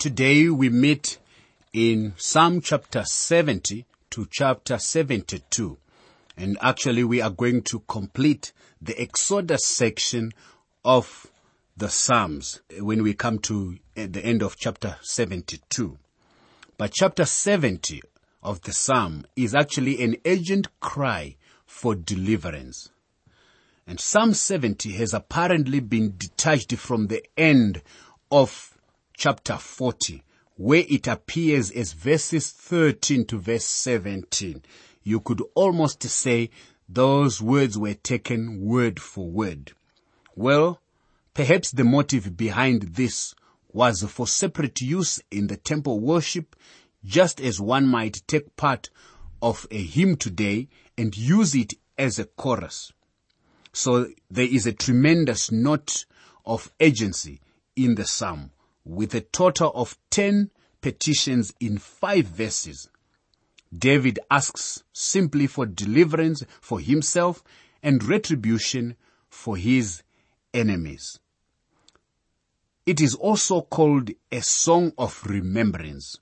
Today we meet in Psalm chapter 70 to chapter 72. And actually we are going to complete the Exodus section of the Psalms when we come to eh, the end of chapter 72. But chapter 70 of the Psalm is actually an urgent cry for deliverance. And Psalm 70 has apparently been detached from the end of chapter 40, where it appears as verses 13 to verse 17. You could almost say those words were taken word for word. Well, perhaps the motive behind this was for separate use in the temple worship, just as one might take part of a hymn today and use it as a chorus. So there is a tremendous note of urgency in the psalm with a total of 10 petitions in five verses. David asks simply for deliverance for himself and retribution for his enemies. It is also called a song of remembrance.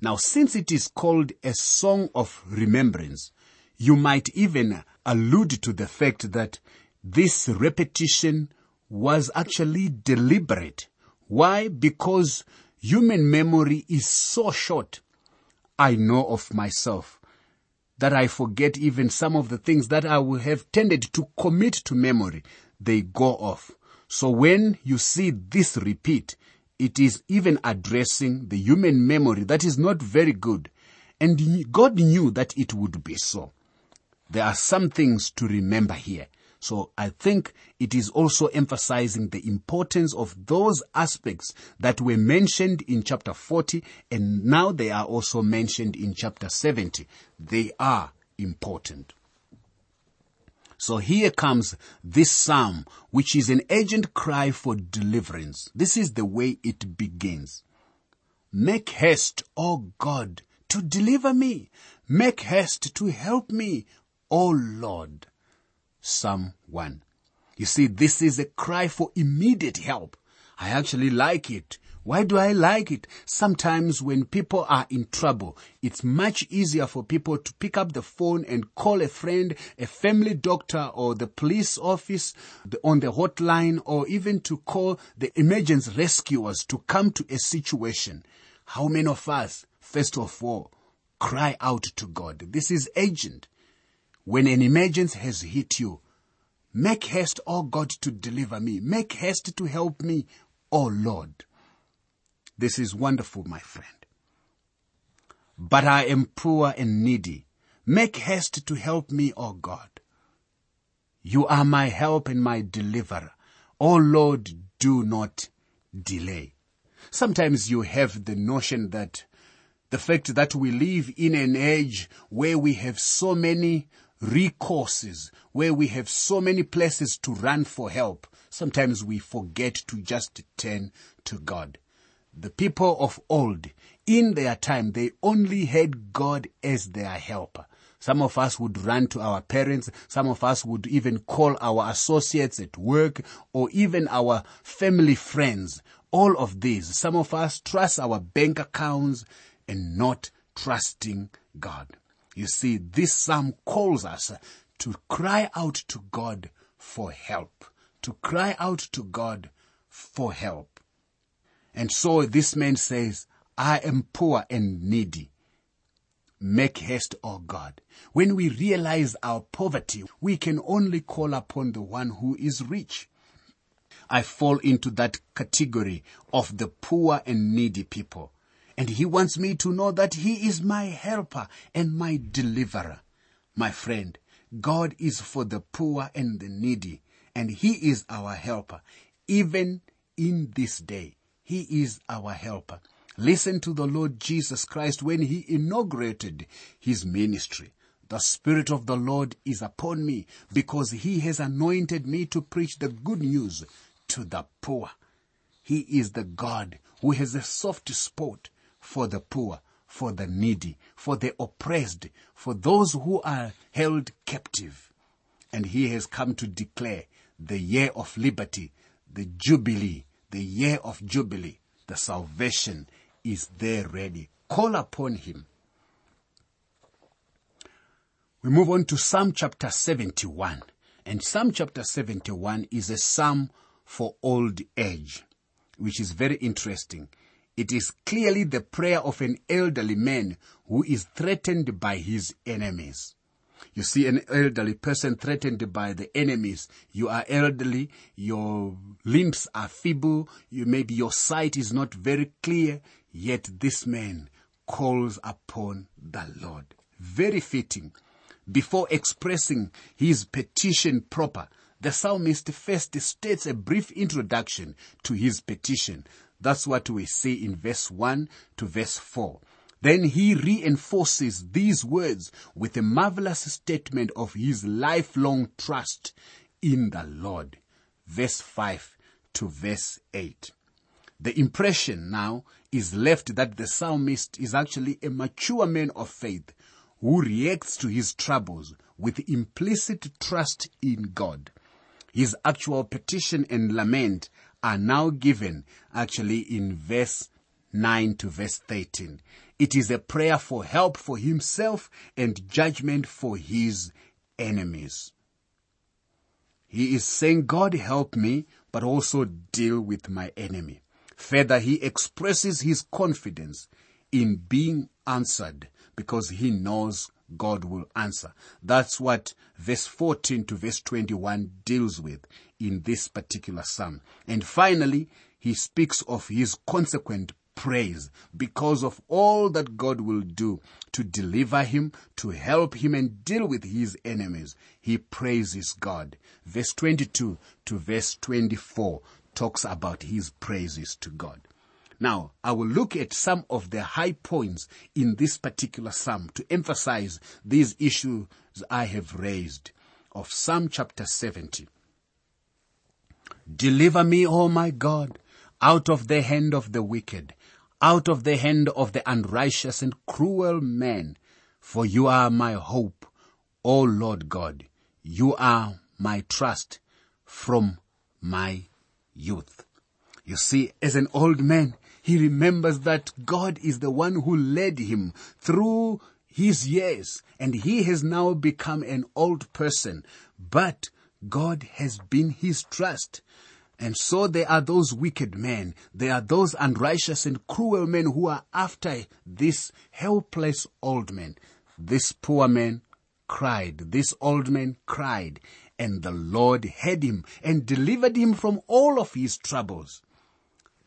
Now, since it is called a song of remembrance, you might even allude to the fact that this repetition was actually deliberate. Why? Because human memory is so short. I know of myself that I forget even some of the things that I would have tended to commit to memory. They go off. So when you see this repeat, it is even addressing the human memory that is not very good. And God knew that it would be so. There are some things to remember here. So I think it is also emphasizing the importance of those aspects that were mentioned in chapter 40 and now they are also mentioned in chapter 70. They are important. So here comes this psalm, which is an urgent cry for deliverance. This is the way it begins. Make haste, O God, to deliver me. Make haste to help me, O Lord. Psalm 1. You see, this is a cry for immediate help. I actually like it. Why do I like it? Sometimes when people are in trouble, it's much easier for people to pick up the phone and call a friend, a family doctor or the police office on the hotline or even to call the emergency rescuers to come to a situation. How many of us, first of all, cry out to God? This is urgent. When an emergency has hit you, make haste, O God, to deliver me. Make haste to help me, O Lord. This is wonderful, my friend. But I am poor and needy. Make haste to help me, O God. You are my help and my deliverer. O Lord, do not delay. Sometimes you have the notion that the fact that we live in an age where we have so many recourses, where we have so many places to run for help, sometimes we forget to just turn to God. The people of old, in their time, they only had God as their helper. Some of us would run to our parents. Some of us would even call our associates at work or even our family friends. All of these. Some of us trust our bank accounts and not trusting God. You see, this psalm calls us to cry out to God for help. To cry out to God for help. And so this man says, I am poor and needy. Make haste, O God. When we realize our poverty, we can only call upon the one who is rich. I fall into that category of the poor and needy people. And he wants me to know that he is my helper and my deliverer. My friend, God is for the poor and the needy, and he is our helper. Even in this day, he is our helper. Listen to the Lord Jesus Christ when he inaugurated his ministry. The Spirit of the Lord is upon me because he has anointed me to preach the good news to the poor. He is the God who has a soft spot for the poor, for the needy, for the oppressed, for those who are held captive. And he has come to declare the year of liberty, the jubilee, the year of jubilee, the salvation is there ready. Call upon him. We move on to Psalm chapter 71. And Psalm chapter 71 is a psalm for old age, which is very interesting. It is clearly the prayer of an elderly man who is threatened by his enemies. You see an elderly person threatened by the enemies. You are elderly, your limbs are feeble, you maybe your sight is not very clear, yet this man calls upon the Lord. Very fitting. Before expressing his petition proper, the psalmist first states a brief introduction to his petition. That's what we see in verse 1 to verse 4. Then he reinforces these words with a marvelous statement of his lifelong trust in the Lord. Verse 5 to verse 8. The impression now is left that the psalmist is actually a mature man of faith who reacts to his troubles with implicit trust in God. His actual petition and lament are now given actually in verse 9 to verse 13. It is a prayer for help for himself and judgment for his enemies. He is saying, God help me, but also deal with my enemy. Further, he expresses his confidence in being answered because he knows God will answer. That's what verse 14 to verse 21 deals with in this particular psalm. And finally, he speaks of his consequent praise because of all that God will do to deliver him, to help him and deal with his enemies. He praises God. Verse 22 to verse 24 talks about his praises to God. Now, I will look at some of the high points in this particular psalm to emphasize these issues I have raised of Psalm chapter 70. Deliver me, O my God, out of the hand of the wicked, out of the hand of the unrighteous and cruel man, for you are my hope, O Lord God. You are my trust from my youth. You see, as an old man, he remembers that God is the one who led him through his years and he has now become an old person, but God has been his trust. And so there are those wicked men, there are those unrighteous and cruel men who are after this helpless old man. This poor man cried, this old man cried, and the Lord heard him and delivered him from all of his troubles.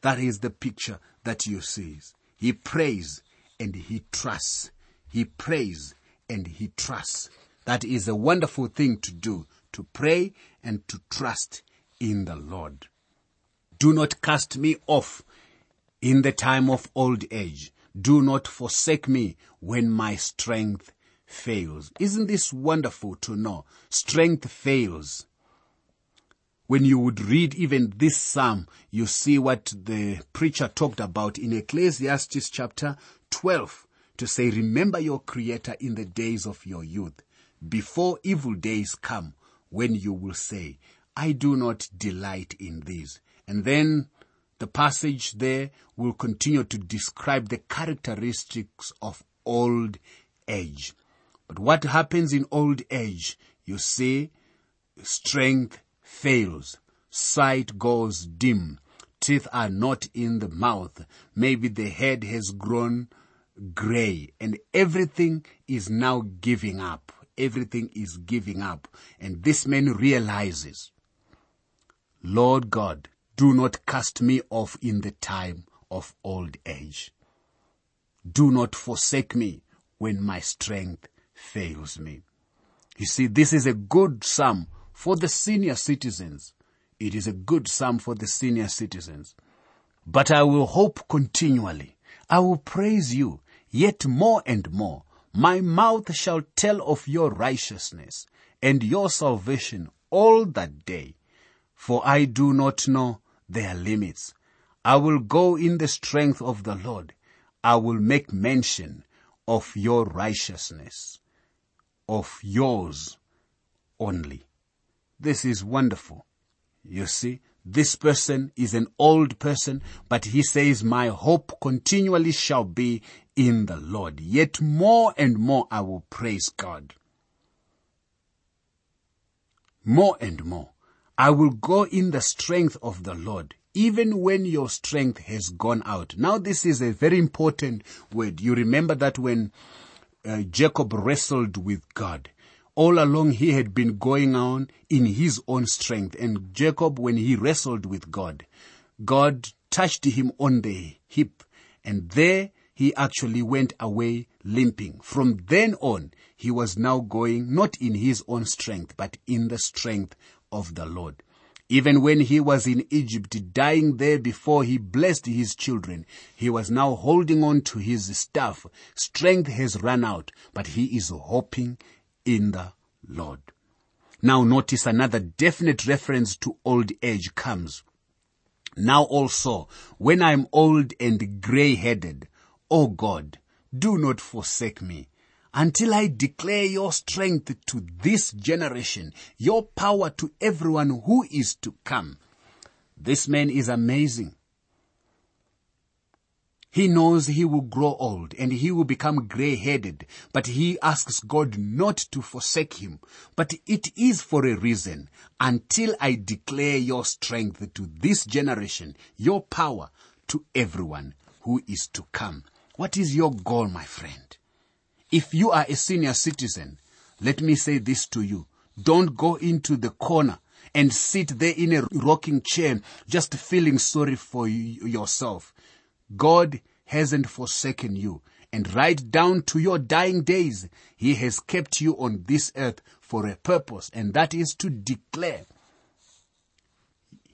That is the picture that you see. He prays and he trusts. He prays and he trusts. That is a wonderful thing to do, to pray and to trust in the Lord. Do not cast me off in the time of old age. Do not forsake me when my strength fails. Isn't this wonderful to know? Strength fails when you would read even this psalm, you see what the preacher talked about in Ecclesiastes chapter 12 to say, remember your creator in the days of your youth before evil days come when you will say, I do not delight in these. And then the passage there will continue to describe the characteristics of old age. But what happens in old age? You see strength fails. Sight goes dim. Teeth are not in the mouth. Maybe the head has grown gray and everything is now giving up. Everything is giving up. And this man realizes, Lord God, do not cast me off in the time of old age. Do not forsake me when my strength fails me. You see, this is a good psalm for the senior citizens. It is a good psalm for the senior citizens. But I will hope continually. I will praise you yet more and more. My mouth shall tell of your righteousness and your salvation all that day. For I do not know their limits. I will go in the strength of the Lord. I will make mention of your righteousness, of yours only. This is wonderful. You see, This person is an old person, but he says, my hope continually shall be in the Lord. Yet more and more I will praise God. More and more. I will go in the strength of the Lord, even when your strength has gone out. Now this is a very important word. You remember that when uh, Jacob wrestled with God, all along he had been going on in his own strength. And Jacob, when he wrestled with God, God touched him on the hip and there he actually went away limping. From then on, he was now going not in his own strength, but in the strength of the Lord. Even when he was in Egypt, dying there before he blessed his children, he was now holding on to his staff. Strength has run out, but he is hoping in the Lord. Now notice another definite reference to old age comes. Now also, when I am old and grey-headed, O God, do not forsake me until I declare your strength to this generation, your power to everyone who is to come. This man is amazing. He knows he will grow old and he will become gray-headed, but he asks God not to forsake him. But it is for a reason. Until I declare your strength to this generation, your power to everyone who is to come. What is your goal, my friend? If you are a senior citizen, let me say this to you. Don't go into the corner and sit there in a rocking chair just feeling sorry for yourself. God hasn't forsaken you. And right down to your dying days, He has kept you on this earth for a purpose, and that is to declare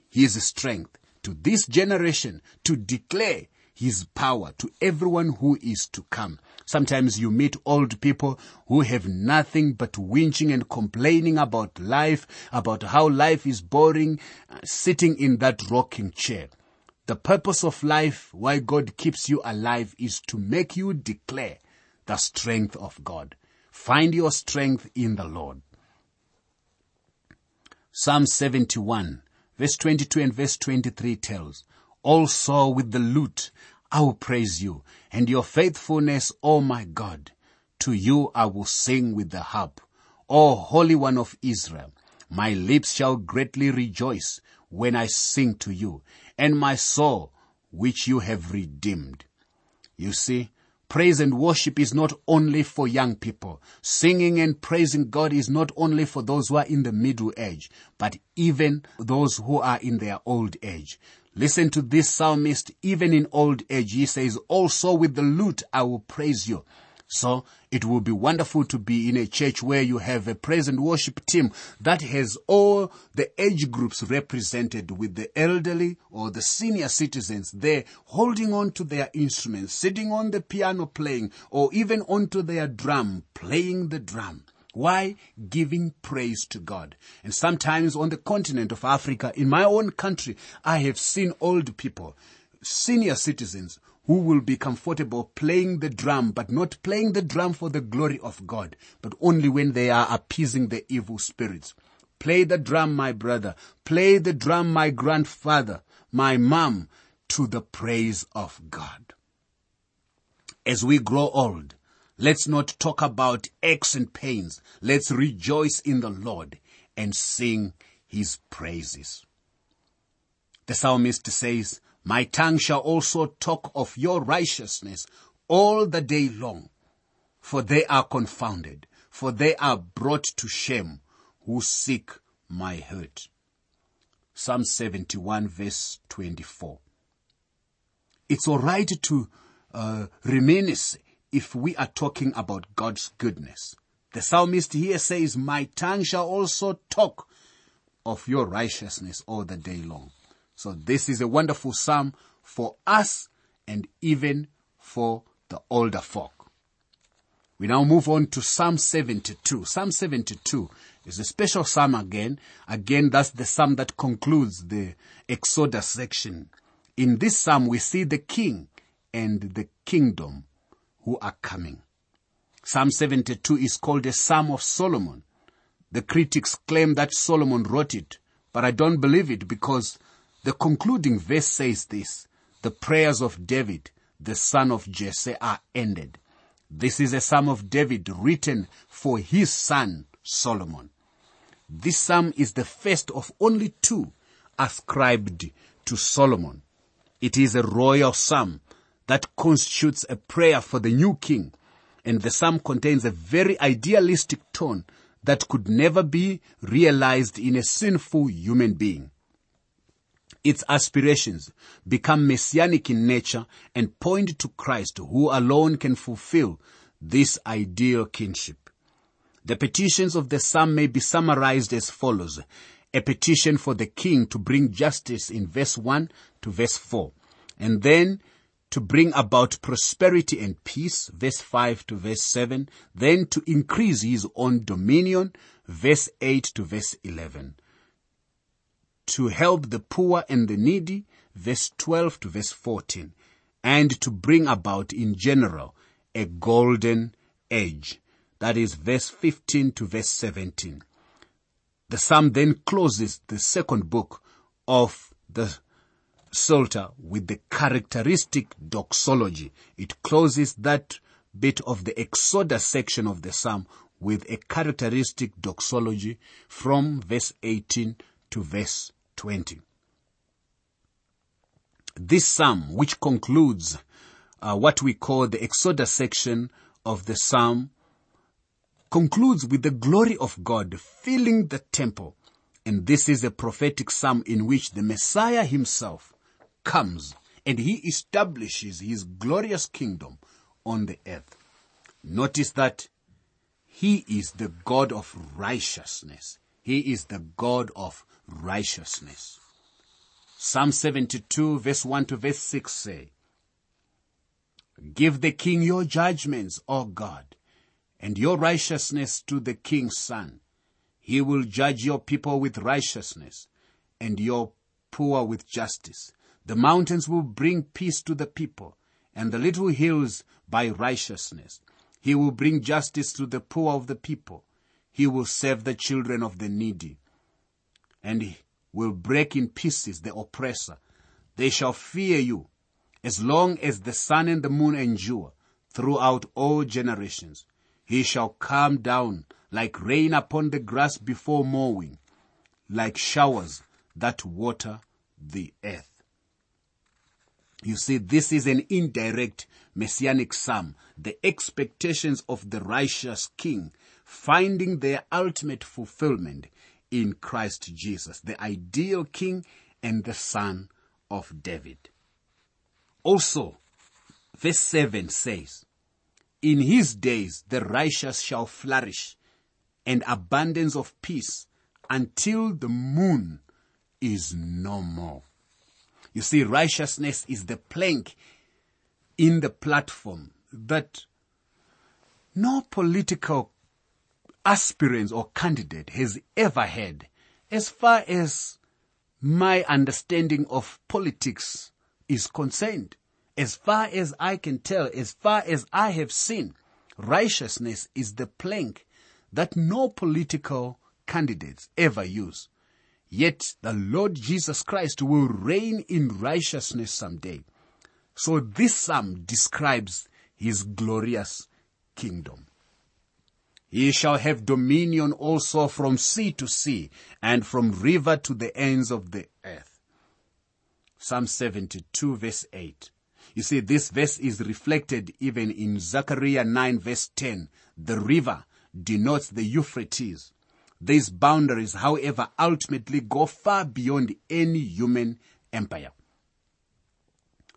His strength to this generation, to declare His power to everyone who is to come. Sometimes you meet old people who have nothing but whinging and complaining about life, about how life is boring, uh, sitting in that rocking chair. The purpose of life, why God keeps you alive, is to make you declare the strength of God. Find your strength in the Lord. Psalm 71, verse 22 and verse 23 tells, Also with the lute I will praise you, and your faithfulness, O my God. To you I will sing with the harp. O Holy One of Israel, my lips shall greatly rejoice when I sing to you, and my soul, which you have redeemed. You see, praise and worship is not only for young people. Singing and praising God is not only for those who are in the middle age, but even those who are in their old age. Listen to this psalmist, even in old age, he says, also with the lute I will praise you. So it will be wonderful to be in a church where you have a praise and worship team that has all the age groups represented with the elderly or the senior citizens there holding on to their instruments, sitting on the piano playing or even onto their drum, playing the drum. Why? Giving praise to God. And sometimes on the continent of Africa, in my own country, I have seen old people, senior citizens who will be comfortable playing the drum, but not playing the drum for the glory of God, but only when they are appeasing the evil spirits. Play the drum, my brother. Play the drum, my grandfather, my mom, to the praise of God. As we grow old, let's not talk about aches and pains. Let's rejoice in the Lord and sing his praises. The psalmist says, my tongue shall also talk of your righteousness all the day long. For they are confounded, for they are brought to shame who seek my hurt. Psalm 71 verse 24. It's alright to uh, reminisce if we are talking about God's goodness. The psalmist here says, my tongue shall also talk of your righteousness all the day long. So this is a wonderful psalm for us and even for the older folk. We now move on to Psalm 72. Psalm 72 is a special psalm again. Again, that's the psalm that concludes the Exodus section. In this psalm, we see the king and the kingdom who are coming. Psalm 72 is called a Psalm of Solomon. The critics claim that Solomon wrote it, but I don't believe it because The concluding verse says this, the prayers of David, the son of Jesse are ended. This is a psalm of David written for his son Solomon. This psalm is the first of only two ascribed to Solomon. It is a royal psalm that constitutes a prayer for the new king. And the psalm contains a very idealistic tone that could never be realized in a sinful human being. Its aspirations become messianic in nature and point to Christ who alone can fulfill this ideal kinship. The petitions of the psalm may be summarized as follows. A petition for the king to bring justice in verse 1 to verse 4. And then to bring about prosperity and peace, verse 5 to verse 7, then to increase his own dominion, verse 8 to verse 11. To help the poor and the needy, verse 12 to verse 14, and to bring about in general a golden age, that is verse 15 to verse 17. The psalm then closes the second book of the Psalter with the characteristic doxology. It closes that bit of the Exodus section of the Psalm with a characteristic doxology from verse 18 to verse 20. This Psalm, which concludes uh, what we call the Exodus section of the Psalm, concludes with the glory of God filling the temple. And this is a prophetic psalm in which the Messiah himself comes and he establishes his glorious kingdom on the earth. Notice that he is the God of righteousness. He is the God of righteousness. Psalm 72 verse 1 to verse 6 say, Give the king your judgments, O God, and your righteousness to the king's son. He will judge your people with righteousness and your poor with justice. The mountains will bring peace to the people, and the little hills by righteousness. He will bring justice to the poor of the people. He will save the children of the needy, and will break in pieces the oppressor. They shall fear you as long as the sun and the moon endure throughout all generations. He shall come down like rain upon the grass before mowing, like showers that water the earth. You see, this is an indirect messianic psalm. The expectations of the righteous king finding their ultimate fulfillment in Christ Jesus, the ideal king and the son of David. Also, verse 7 says, In his days the righteous shall flourish and abundance of peace until the moon is no more. You see, righteousness is the plank in the platform that no political aspirant or candidate has ever had as far as my understanding of politics is concerned. As far as I can tell, as far as I have seen, righteousness is the plank that no political candidates ever use. Yet the Lord Jesus Christ will reign in righteousness someday. So this psalm describes his glorious kingdom. He shall have dominion also from sea to sea and from river to the ends of the earth. Psalm 72 verse 8. You see, this verse is reflected even in Zechariah 9 verse 10. The river denotes the Euphrates. These boundaries, however, ultimately go far beyond any human empire.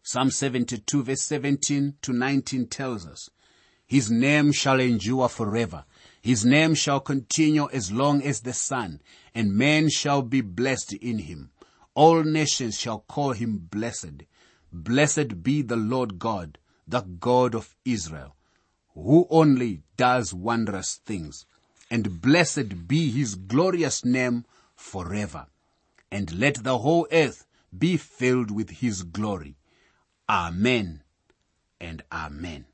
Psalm 72 verse 17 to 19 tells us, His name shall endure forever. His name shall continue as long as the sun, and men shall be blessed in him. All nations shall call him blessed. Blessed be the Lord God, the God of Israel, who only does wondrous things and blessed be his glorious name forever. And let the whole earth be filled with his glory. Amen and amen.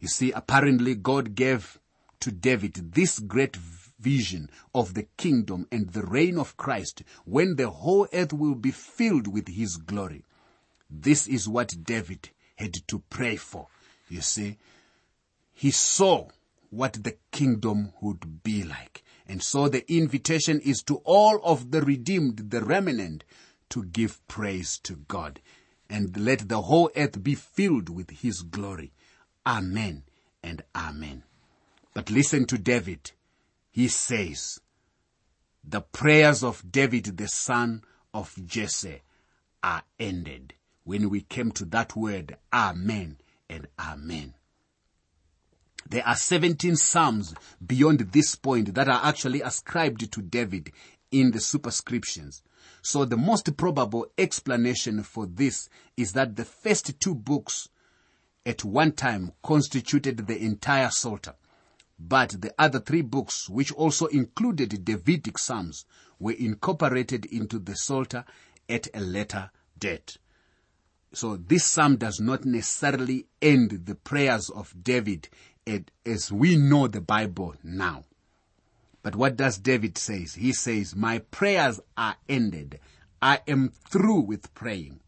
You see, apparently God gave to David this great vision of the kingdom and the reign of Christ when the whole earth will be filled with his glory. This is what David had to pray for. You see, he saw what the kingdom would be like. And so the invitation is to all of the redeemed, the remnant, to give praise to God and let the whole earth be filled with his glory. Amen and amen. But listen to David. He says, the prayers of David, the son of Jesse, are ended. When we came to that word, amen and amen. There are 17 psalms beyond this point that are actually ascribed to David in the superscriptions. So the most probable explanation for this is that the first two books at one time constituted the entire Psalter. But the other three books, which also included Davidic Psalms, were incorporated into the Psalter at a later date. So this psalm does not necessarily end the prayers of David as we know the Bible now. But what does David say? He says, my prayers are ended. I am through with praying.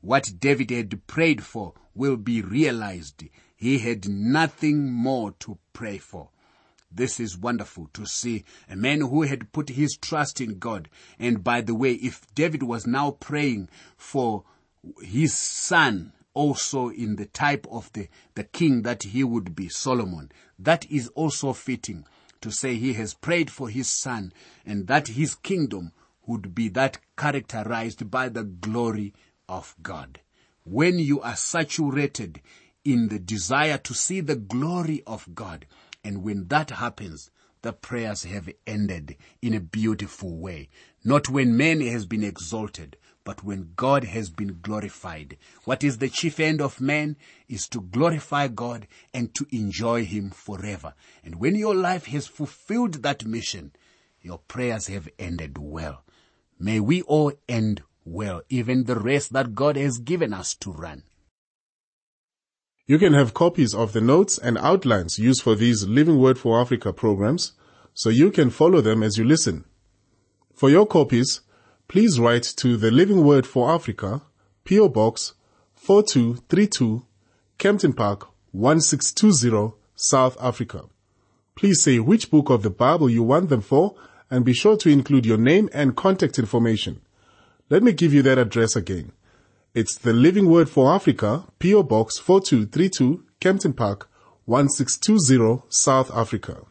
What David had prayed for will be realized. He had nothing more to pray for. This is wonderful to see a man who had put his trust in God. And by the way, if David was now praying for his son also in the type of the, the king that he would be, Solomon. That is also fitting to say he has prayed for his son and that his kingdom would be that characterized by the glory of God. When you are saturated in the desire to see the glory of God, and when that happens, the prayers have ended in a beautiful way. Not when man has been exalted, but when God has been glorified. What is the chief end of man is to glorify God and to enjoy Him forever. And when your life has fulfilled that mission, your prayers have ended well. May we all end well, even the race that God has given us to run. You can have copies of the notes and outlines used for these Living Word for Africa programs so you can follow them as you listen. For your copies, please write to the Living Word for Africa, PO Box 4232, Kempton Park 1620, South Africa. Please say which book of the Bible you want them for and be sure to include your name and contact information. Let me give you that address again. It's the Living Word for Africa, PO Box 4232, Kempton Park 1620, South Africa.